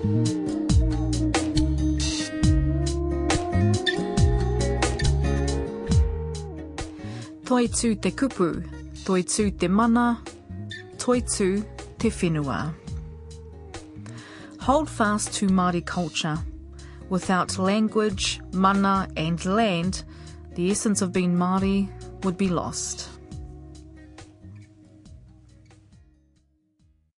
Toi tū te kupu, toi tū te mana, toi tū te whenua. Hold fast to Māori culture. Without language, mana and land, the essence of being Māori would be lost.